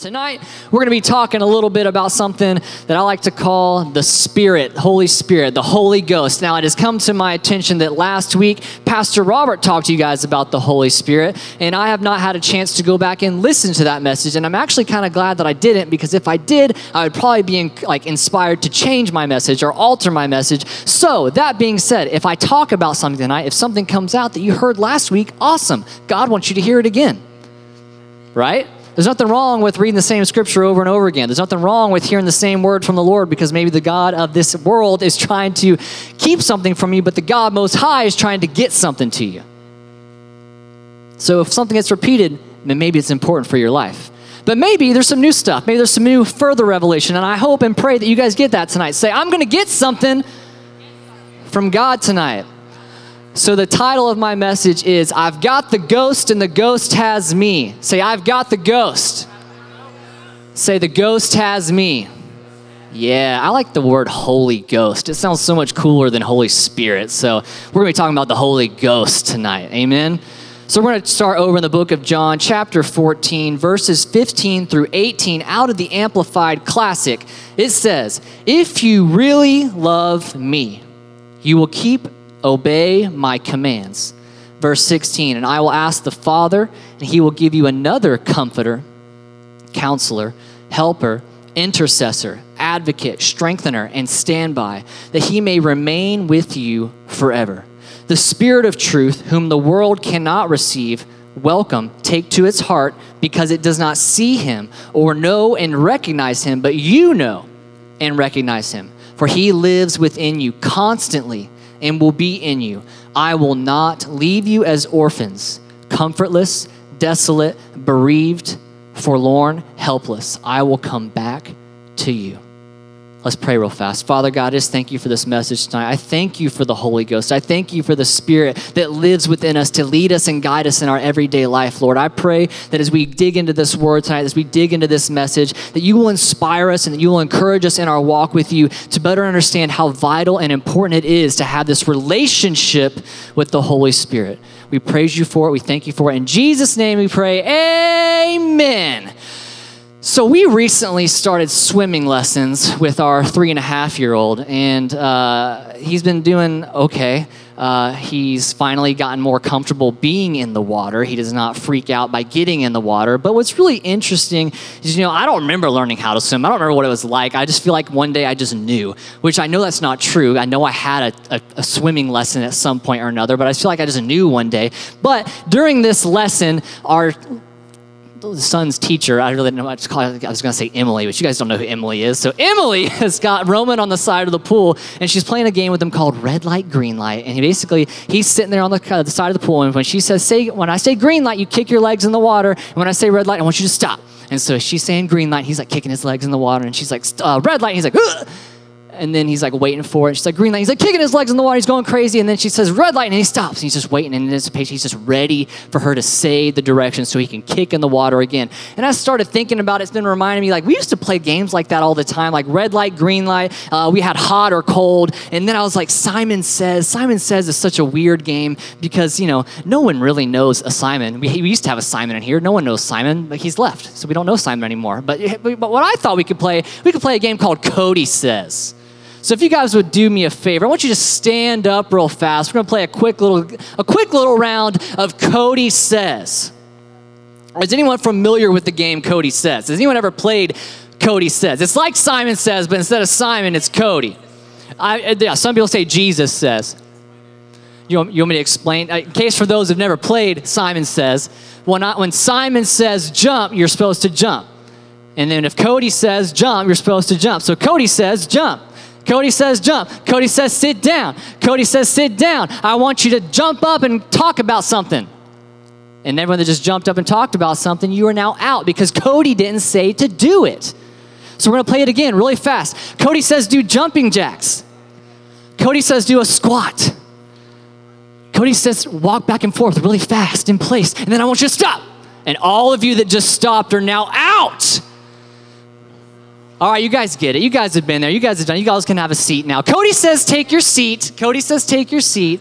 Tonight, we're going to be talking a little bit about something that I like to call the Spirit, Holy Spirit, the Holy Ghost. Now, it has come to my attention that last week, Pastor Robert talked to you guys about the Holy Spirit, and I have not had a chance to go back and listen to that message. And I'm actually kind of glad that I didn't because if I did, I would probably be in, like inspired to change my message or alter my message. So, that being said, if I talk about something tonight, if something comes out that you heard last week, awesome. God wants you to hear it again. Right? There's nothing wrong with reading the same scripture over and over again. There's nothing wrong with hearing the same word from the Lord because maybe the God of this world is trying to keep something from you, but the God Most High is trying to get something to you. So if something gets repeated, then maybe it's important for your life. But maybe there's some new stuff. Maybe there's some new further revelation. And I hope and pray that you guys get that tonight. Say, I'm going to get something from God tonight. So, the title of my message is I've got the ghost and the ghost has me. Say, I've got the ghost. Say, the ghost has me. Yeah, I like the word Holy Ghost. It sounds so much cooler than Holy Spirit. So, we're going to be talking about the Holy Ghost tonight. Amen. So, we're going to start over in the book of John, chapter 14, verses 15 through 18, out of the Amplified Classic. It says, If you really love me, you will keep Obey my commands. Verse 16, and I will ask the Father, and he will give you another comforter, counselor, helper, intercessor, advocate, strengthener, and standby, that he may remain with you forever. The Spirit of truth, whom the world cannot receive, welcome, take to its heart, because it does not see him or know and recognize him, but you know and recognize him, for he lives within you constantly and will be in you. I will not leave you as orphans, comfortless, desolate, bereaved, forlorn, helpless. I will come back to you. Let's pray real fast. Father God, I just thank you for this message tonight. I thank you for the Holy Ghost. I thank you for the Spirit that lives within us to lead us and guide us in our everyday life, Lord. I pray that as we dig into this word tonight, as we dig into this message, that you will inspire us and that you will encourage us in our walk with you to better understand how vital and important it is to have this relationship with the Holy Spirit. We praise you for it. We thank you for it. In Jesus' name we pray. Amen. So, we recently started swimming lessons with our three and a half year old, and uh, he's been doing okay. Uh, he's finally gotten more comfortable being in the water. He does not freak out by getting in the water. But what's really interesting is, you know, I don't remember learning how to swim. I don't remember what it was like. I just feel like one day I just knew, which I know that's not true. I know I had a, a, a swimming lesson at some point or another, but I feel like I just knew one day. But during this lesson, our the son's teacher, I really didn't know what to call her. I was going to say Emily, but you guys don't know who Emily is. So Emily has got Roman on the side of the pool, and she's playing a game with him called Red Light, Green Light. And he basically, he's sitting there on the, uh, the side of the pool, and when she says, say, when I say green light, you kick your legs in the water, and when I say red light, I want you to stop. And so she's saying green light, he's like kicking his legs in the water, and she's like, uh, red light, he's like, Ugh! And then he's like waiting for it. She's like, green light. He's like kicking his legs in the water. He's going crazy. And then she says, red light. And he stops. And he's just waiting in anticipation. He's just ready for her to say the direction so he can kick in the water again. And I started thinking about it. It's been reminding me like we used to play games like that all the time, like red light, green light. Uh, we had hot or cold. And then I was like, Simon Says. Simon Says is such a weird game because, you know, no one really knows a Simon. We, we used to have a Simon in here. No one knows Simon, he's left. So we don't know Simon anymore. But, but what I thought we could play, we could play a game called Cody Says. So if you guys would do me a favor, I want you to stand up real fast. We're to play a quick little a quick little round of Cody Says. Is anyone familiar with the game Cody Says? Has anyone ever played Cody Says? It's like Simon Says, but instead of Simon, it's Cody. I, uh, yeah, some people say Jesus Says. You want, you want me to explain? Uh, in case for those who've never played Simon Says, when, I, when Simon says jump, you're supposed to jump. And then if Cody says jump, you're supposed to jump. So Cody says jump. Cody says jump. Cody says sit down. Cody says sit down. I want you to jump up and talk about something. And everyone that just jumped up and talked about something, you are now out because Cody didn't say to do it. So we're gonna play it again really fast. Cody says do jumping jacks. Cody says do a squat. Cody says walk back and forth really fast in place. And then I want you to stop. And all of you that just stopped are now out. All right, you guys get it. You guys have been there. You guys have done. You guys can have a seat now. Cody says, take your seat. Cody says, take your seat.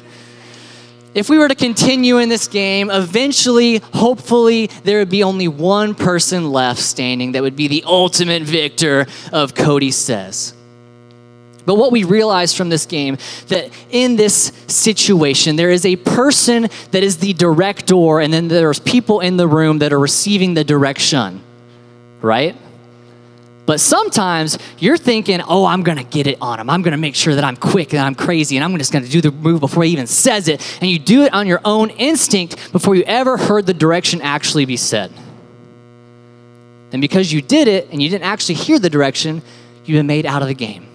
if we were to continue in this game, eventually, hopefully, there would be only one person left standing that would be the ultimate victor of Cody Says. But what we realize from this game that in this situation there is a person that is the director and then there's people in the room that are receiving the direction. Right? But sometimes you're thinking, oh, I'm going to get it on him. I'm going to make sure that I'm quick and I'm crazy and I'm just going to do the move before he even says it. And you do it on your own instinct before you ever heard the direction actually be said. And because you did it and you didn't actually hear the direction, you've been made out of the game.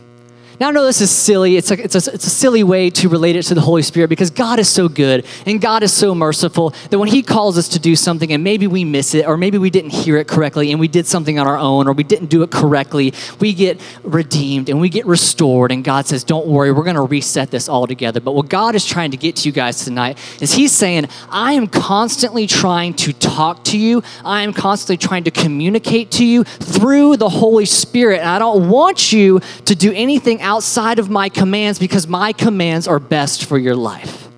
Now, I know this is silly. It's a, it's, a, it's a silly way to relate it to the Holy Spirit because God is so good and God is so merciful that when He calls us to do something and maybe we miss it or maybe we didn't hear it correctly and we did something on our own or we didn't do it correctly, we get redeemed and we get restored. And God says, Don't worry, we're going to reset this all together. But what God is trying to get to you guys tonight is He's saying, I am constantly trying to talk to you, I am constantly trying to communicate to you through the Holy Spirit. And I don't want you to do anything outside of my commands because my commands are best for your life.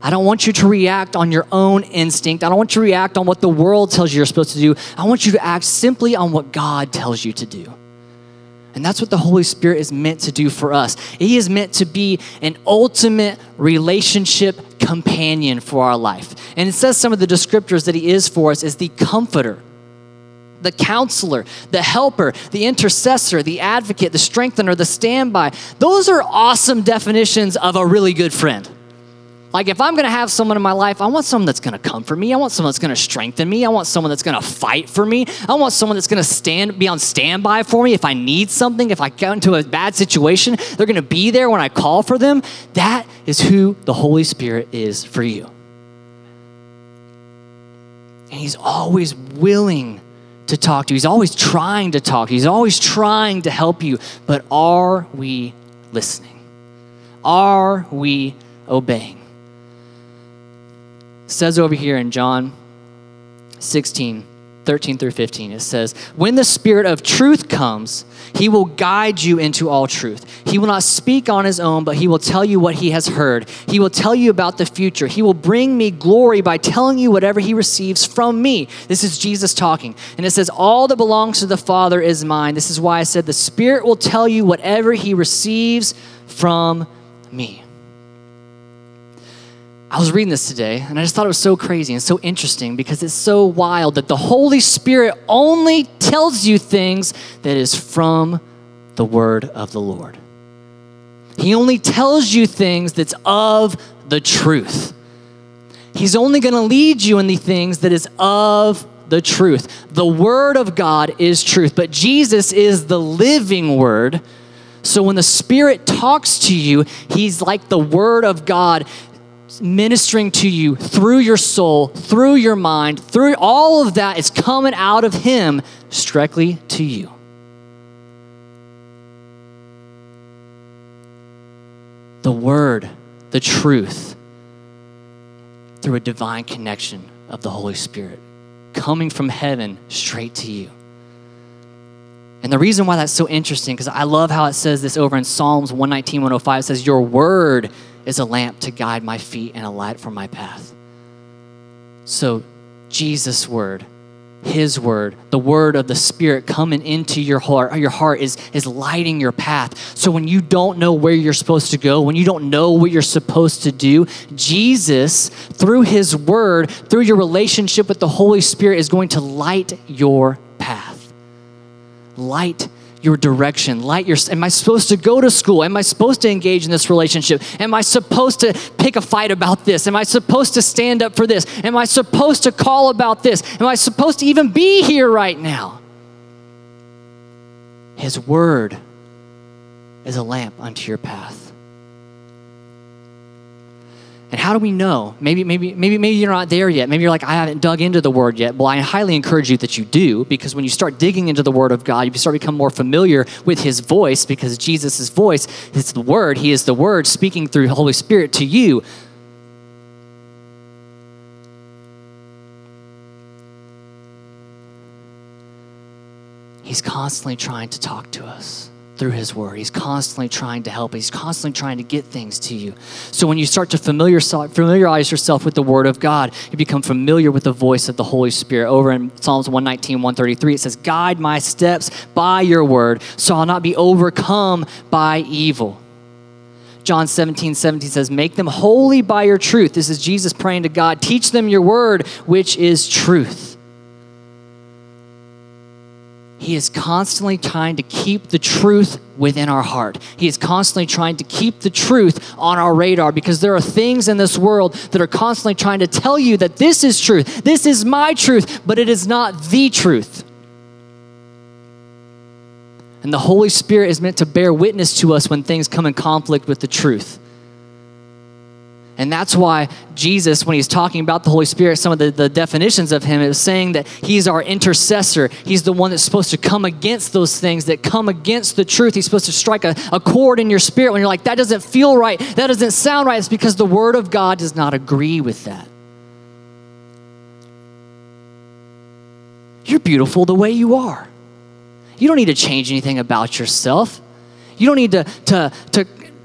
I don't want you to react on your own instinct. I don't want you to react on what the world tells you you're supposed to do. I want you to act simply on what God tells you to do. And that's what the Holy Spirit is meant to do for us. He is meant to be an ultimate relationship companion for our life. And it says some of the descriptors that He is for us is the comforter the counselor, the helper, the intercessor, the advocate, the strengthener, the standby. Those are awesome definitions of a really good friend. Like, if I'm gonna have someone in my life, I want someone that's gonna comfort me. I want someone that's gonna strengthen me. I want someone that's gonna fight for me. I want someone that's gonna stand, be on standby for me if I need something. If I get into a bad situation, they're gonna be there when I call for them. That is who the Holy Spirit is for you. And He's always willing to talk to you. He's always trying to talk. He's always trying to help you. But are we listening? Are we obeying? It says over here in John 16, 13 through 15, it says, When the Spirit of truth comes, he will guide you into all truth. He will not speak on his own, but he will tell you what he has heard. He will tell you about the future. He will bring me glory by telling you whatever he receives from me. This is Jesus talking. And it says, All that belongs to the Father is mine. This is why I said, The Spirit will tell you whatever he receives from me. I was reading this today and I just thought it was so crazy and so interesting because it's so wild that the Holy Spirit only tells you things that is from the word of the Lord. He only tells you things that's of the truth. He's only going to lead you in the things that is of the truth. The word of God is truth, but Jesus is the living word. So when the Spirit talks to you, He's like the Word of God ministering to you through your soul, through your mind, through all of that is coming out of Him directly to you. The Word, the truth, through a divine connection of the Holy Spirit coming from heaven straight to you. And the reason why that's so interesting, because I love how it says this over in Psalms 119, 105, it says, Your word is a lamp to guide my feet and a light for my path. So, Jesus' word, his word, the word of the Spirit coming into your heart, your heart is, is lighting your path. So when you don't know where you're supposed to go, when you don't know what you're supposed to do, Jesus, through his word, through your relationship with the Holy Spirit, is going to light your path. Light your direction, light your. Am I supposed to go to school? Am I supposed to engage in this relationship? Am I supposed to pick a fight about this? Am I supposed to stand up for this? Am I supposed to call about this? Am I supposed to even be here right now? His word is a lamp unto your path. And how do we know? Maybe, maybe, maybe, maybe you're not there yet. Maybe you're like, I haven't dug into the word yet. Well, I highly encourage you that you do, because when you start digging into the word of God, you start to become more familiar with his voice, because Jesus' voice is the word. He is the word speaking through the Holy Spirit to you. He's constantly trying to talk to us. Through his word. He's constantly trying to help. He's constantly trying to get things to you. So when you start to familiarize yourself with the word of God, you become familiar with the voice of the Holy Spirit. Over in Psalms 119, 133, it says, Guide my steps by your word, so I'll not be overcome by evil. John 17, 17 says, Make them holy by your truth. This is Jesus praying to God. Teach them your word, which is truth. He is constantly trying to keep the truth within our heart. He is constantly trying to keep the truth on our radar because there are things in this world that are constantly trying to tell you that this is truth, this is my truth, but it is not the truth. And the Holy Spirit is meant to bear witness to us when things come in conflict with the truth. And that's why Jesus, when he's talking about the Holy Spirit, some of the, the definitions of him is saying that he's our intercessor. He's the one that's supposed to come against those things that come against the truth. He's supposed to strike a, a chord in your spirit when you're like, that doesn't feel right, that doesn't sound right. It's because the Word of God does not agree with that. You're beautiful the way you are. You don't need to change anything about yourself. You don't need to, to, to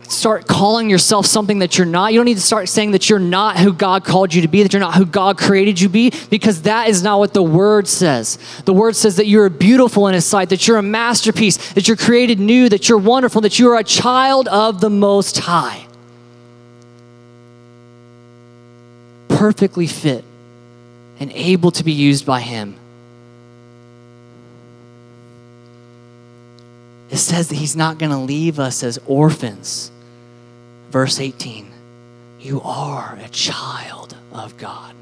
start calling yourself something that you're not. You don't need to start saying that you're not who God called you to be, that you're not who God created you to be, because that is not what the Word says. The Word says that you're beautiful in His sight, that you're a masterpiece, that you're created new, that you're wonderful, that you are a child of the Most High. Perfectly fit and able to be used by Him. It says that He's not going to leave us as orphans Verse 18 You are a child of God.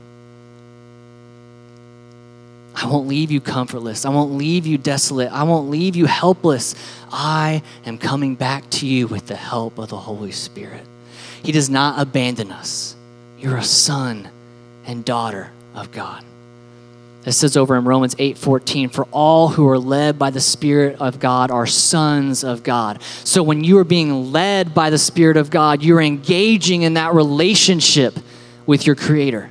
I won't leave you comfortless. I won't leave you desolate. I won't leave you helpless. I am coming back to you with the help of the Holy Spirit. He does not abandon us. You're a son and daughter of God. It says over in Romans 8 14, for all who are led by the Spirit of God are sons of God. So when you are being led by the Spirit of God, you're engaging in that relationship with your Creator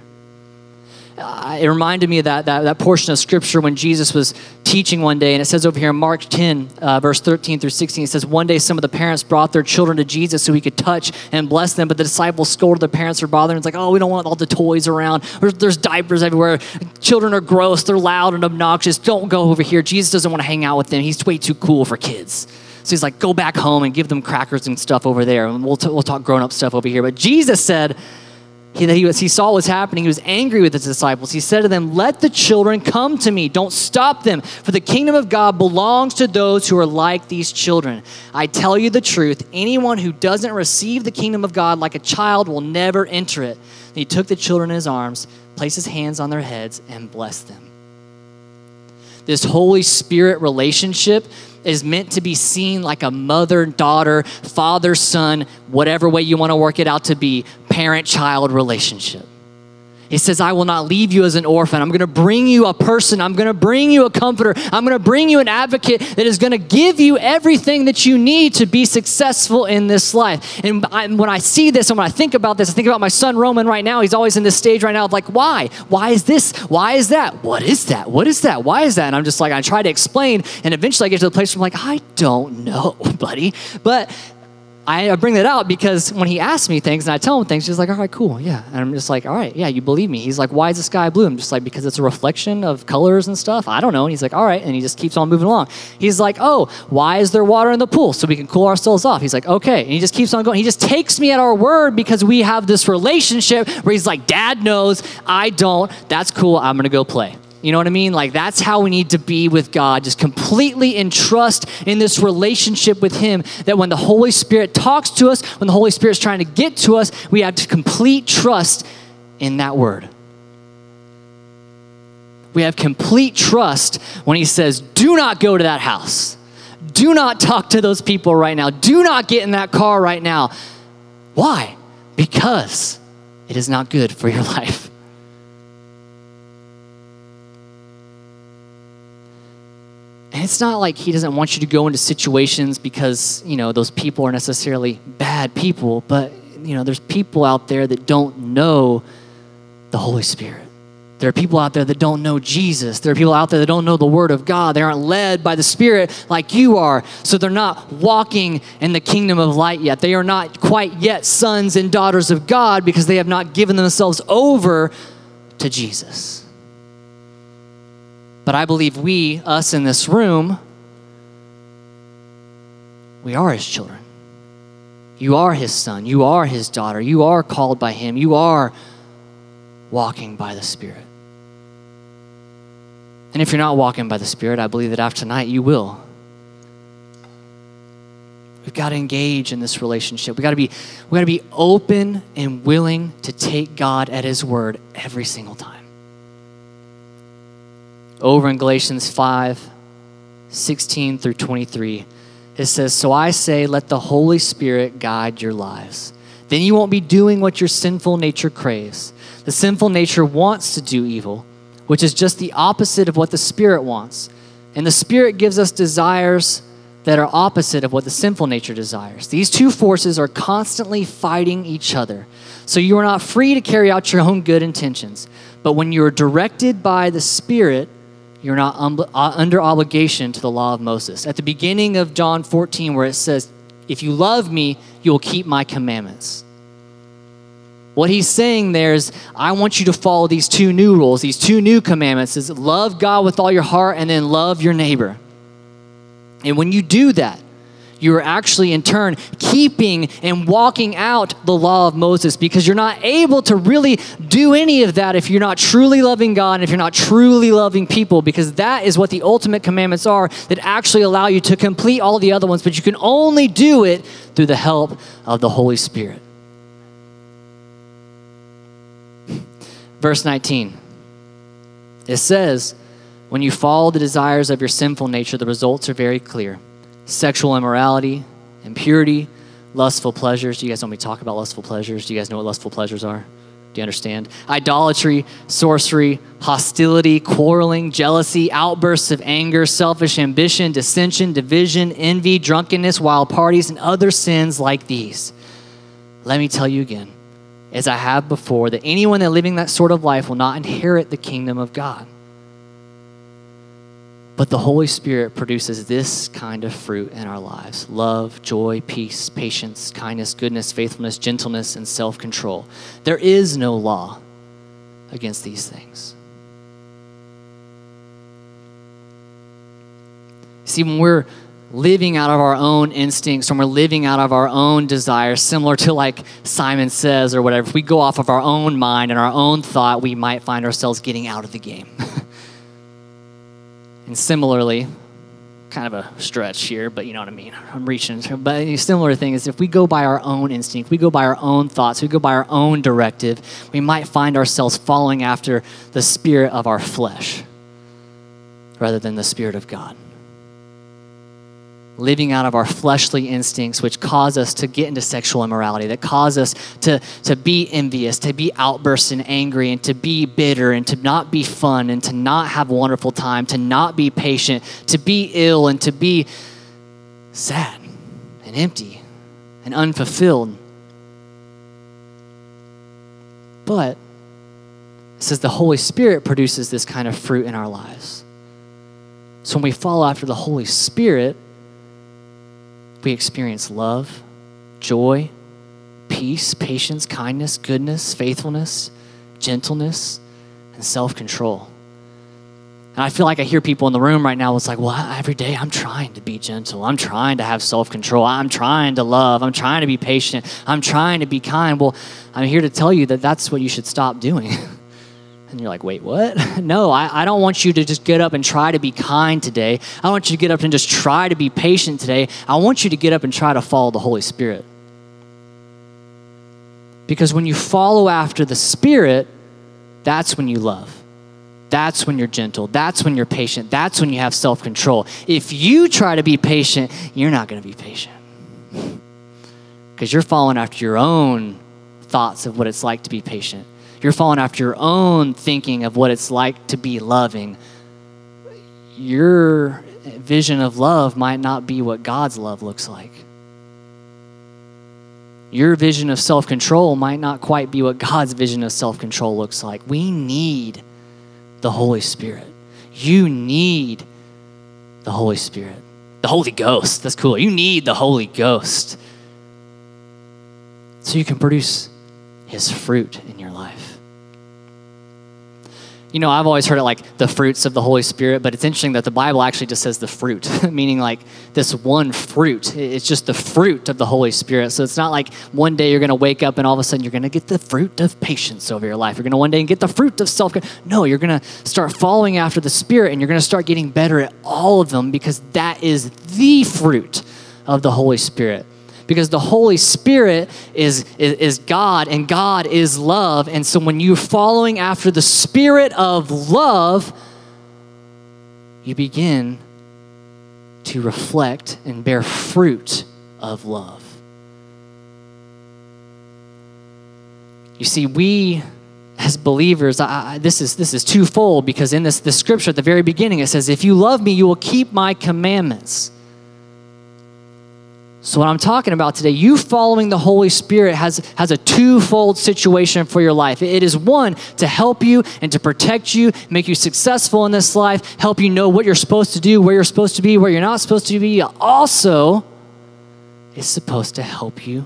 uh, it reminded me of that, that, that portion of scripture when Jesus was teaching one day. And it says over here in Mark 10, uh, verse 13 through 16, it says, One day some of the parents brought their children to Jesus so he could touch and bless them. But the disciples scolded the parents for bothering. It's like, oh, we don't want all the toys around. There's, diapers everywhere. Children are gross. They're loud and obnoxious. Don't go over here. Jesus doesn't want to hang out with them. He's way too cool for kids. So he's like, go back home and give them crackers and stuff over there. And we'll, t- we'll talk grown up stuff over here. But Jesus said, he, was, he saw what was happening. He was angry with his disciples. He said to them, Let the children come to me. Don't stop them, for the kingdom of God belongs to those who are like these children. I tell you the truth anyone who doesn't receive the kingdom of God like a child will never enter it. And he took the children in his arms, placed his hands on their heads, and blessed them. This Holy Spirit relationship is meant to be seen like a mother daughter, father son, whatever way you want to work it out to be, parent child relationship. He says, I will not leave you as an orphan. I'm going to bring you a person. I'm going to bring you a comforter. I'm going to bring you an advocate that is going to give you everything that you need to be successful in this life. And I, when I see this and when I think about this, I think about my son Roman right now. He's always in this stage right now of like, why? Why is this? Why is that? What is that? What is that? Why is that? And I'm just like, I try to explain. And eventually I get to the place where I'm like, I don't know, buddy. But I bring that out because when he asks me things and I tell him things, he's like, all right, cool, yeah. And I'm just like, all right, yeah, you believe me. He's like, why is the sky blue? I'm just like, because it's a reflection of colors and stuff. I don't know. And he's like, all right. And he just keeps on moving along. He's like, oh, why is there water in the pool? So we can cool ourselves off. He's like, okay. And he just keeps on going. He just takes me at our word because we have this relationship where he's like, dad knows, I don't. That's cool. I'm going to go play. You know what I mean? Like that's how we need to be with God, just completely in trust in this relationship with Him. That when the Holy Spirit talks to us, when the Holy Spirit's trying to get to us, we have to complete trust in that word. We have complete trust when He says, Do not go to that house. Do not talk to those people right now. Do not get in that car right now. Why? Because it is not good for your life. And it's not like he doesn't want you to go into situations because, you know, those people are necessarily bad people, but, you know, there's people out there that don't know the Holy Spirit. There are people out there that don't know Jesus. There are people out there that don't know the Word of God. They aren't led by the Spirit like you are. So they're not walking in the kingdom of light yet. They are not quite yet sons and daughters of God because they have not given themselves over to Jesus. But I believe we, us in this room, we are His children. You are His son. You are His daughter. You are called by Him. You are walking by the Spirit. And if you're not walking by the Spirit, I believe that after tonight you will. We've got to engage in this relationship. We've got to be we've got to be open and willing to take God at his word every single time. Over in Galatians 5 16 through 23, it says, So I say, let the Holy Spirit guide your lives. Then you won't be doing what your sinful nature craves. The sinful nature wants to do evil, which is just the opposite of what the Spirit wants. And the Spirit gives us desires that are opposite of what the sinful nature desires. These two forces are constantly fighting each other. So you are not free to carry out your own good intentions. But when you are directed by the Spirit, you're not um, under obligation to the law of Moses. At the beginning of John 14, where it says, If you love me, you will keep my commandments. What he's saying there is, I want you to follow these two new rules, these two new commandments is love God with all your heart and then love your neighbor. And when you do that, you are actually in turn keeping and walking out the law of Moses because you're not able to really do any of that if you're not truly loving God and if you're not truly loving people because that is what the ultimate commandments are that actually allow you to complete all the other ones, but you can only do it through the help of the Holy Spirit. Verse 19. It says, when you follow the desires of your sinful nature, the results are very clear sexual immorality, impurity, lustful pleasures. Do you guys know me to talk about lustful pleasures? Do you guys know what lustful pleasures are? Do you understand? Idolatry, sorcery, hostility, quarreling, jealousy, outbursts of anger, selfish ambition, dissension, division, envy, drunkenness, wild parties, and other sins like these. Let me tell you again as I have before, that anyone that living that sort of life will not inherit the kingdom of God. But the Holy Spirit produces this kind of fruit in our lives love, joy, peace, patience, kindness, goodness, faithfulness, gentleness, and self control. There is no law against these things. See, when we're living out of our own instincts, when we're living out of our own desires, similar to like Simon says or whatever, if we go off of our own mind and our own thought, we might find ourselves getting out of the game. and similarly, kind of a stretch here, but you know what I mean. I'm reaching. But a similar thing is if we go by our own instinct, we go by our own thoughts, we go by our own directive, we might find ourselves following after the spirit of our flesh rather than the spirit of God living out of our fleshly instincts, which cause us to get into sexual immorality, that cause us to, to be envious, to be outbursts and angry, and to be bitter, and to not be fun, and to not have a wonderful time, to not be patient, to be ill, and to be sad and empty and unfulfilled. But it says the Holy Spirit produces this kind of fruit in our lives. So when we follow after the Holy Spirit, we experience love, joy, peace, patience, kindness, goodness, faithfulness, gentleness, and self control. And I feel like I hear people in the room right now, it's like, well, every day I'm trying to be gentle. I'm trying to have self control. I'm trying to love. I'm trying to be patient. I'm trying to be kind. Well, I'm here to tell you that that's what you should stop doing. And you're like, wait, what? No, I, I don't want you to just get up and try to be kind today. I want you to get up and just try to be patient today. I want you to get up and try to follow the Holy Spirit. Because when you follow after the Spirit, that's when you love. That's when you're gentle. That's when you're patient. That's when you have self control. If you try to be patient, you're not going to be patient. Because you're following after your own thoughts of what it's like to be patient. You're falling after your own thinking of what it's like to be loving. Your vision of love might not be what God's love looks like. Your vision of self control might not quite be what God's vision of self control looks like. We need the Holy Spirit. You need the Holy Spirit. The Holy Ghost. That's cool. You need the Holy Ghost so you can produce His fruit in your life you know, I've always heard it like the fruits of the Holy Spirit, but it's interesting that the Bible actually just says the fruit, meaning like this one fruit. It's just the fruit of the Holy Spirit. So it's not like one day you're going to wake up and all of a sudden you're going to get the fruit of patience over your life. You're going to one day and get the fruit of self. No, you're going to start following after the Spirit and you're going to start getting better at all of them because that is the fruit of the Holy Spirit because the Holy Spirit is, is, is, God and God is love. And so when you're following after the Spirit of love, you begin to reflect and bear fruit of love. You see, we as believers, I, I, this is this is twofold because in this, this scripture at the very beginning it says, "If you love me, you will keep my commandments." So, what I'm talking about today, you following the Holy Spirit has, has a twofold situation for your life. It is one, to help you and to protect you, make you successful in this life, help you know what you're supposed to do, where you're supposed to be, where you're not supposed to be. Also, it's supposed to help you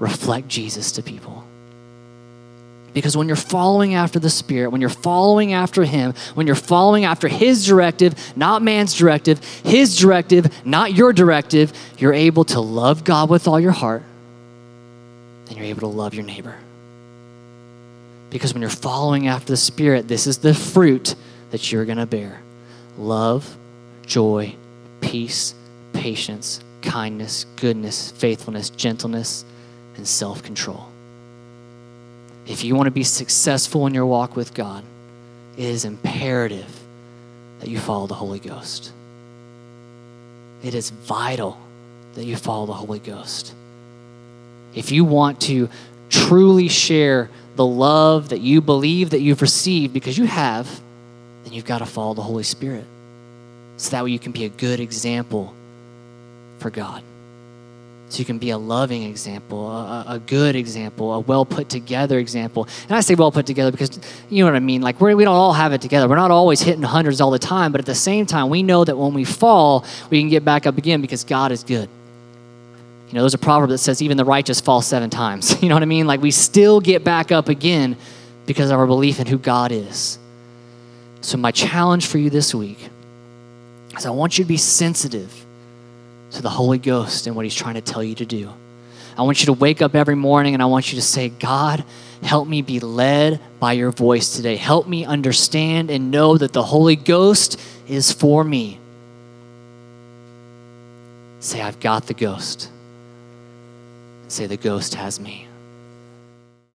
reflect Jesus to people. Because when you're following after the Spirit, when you're following after Him, when you're following after His directive, not man's directive, His directive, not your directive, you're able to love God with all your heart and you're able to love your neighbor. Because when you're following after the Spirit, this is the fruit that you're going to bear love, joy, peace, patience, kindness, goodness, faithfulness, gentleness, and self control if you want to be successful in your walk with God, it is imperative that you follow the Holy Ghost. It is vital that you follow the Holy Ghost. If you want to truly share the love that you believe that you've received because you have, then you've got to follow the Holy Spirit. So that way you can be a good example for God so you can be a loving example, a, a good example, a well put together example. And I say well put together because you know what I mean. Like we're, we don't all have it together. We're not always hitting hundreds all the time, but at the same time, we know that when we fall, we can get back up again because God is good. You know, there's a proverb that says even the righteous fall seven times. You know what I mean? Like we still get back up again because of our belief in who God is. So my challenge for you this week is I want you to be sensitive to the Holy Ghost and what He's trying to tell you to do. I want you to wake up every morning and I want you to say, God, help me be led by your voice today. Help me understand and know that the Holy Ghost is for me. Say, I've got the ghost. Say, the ghost has me.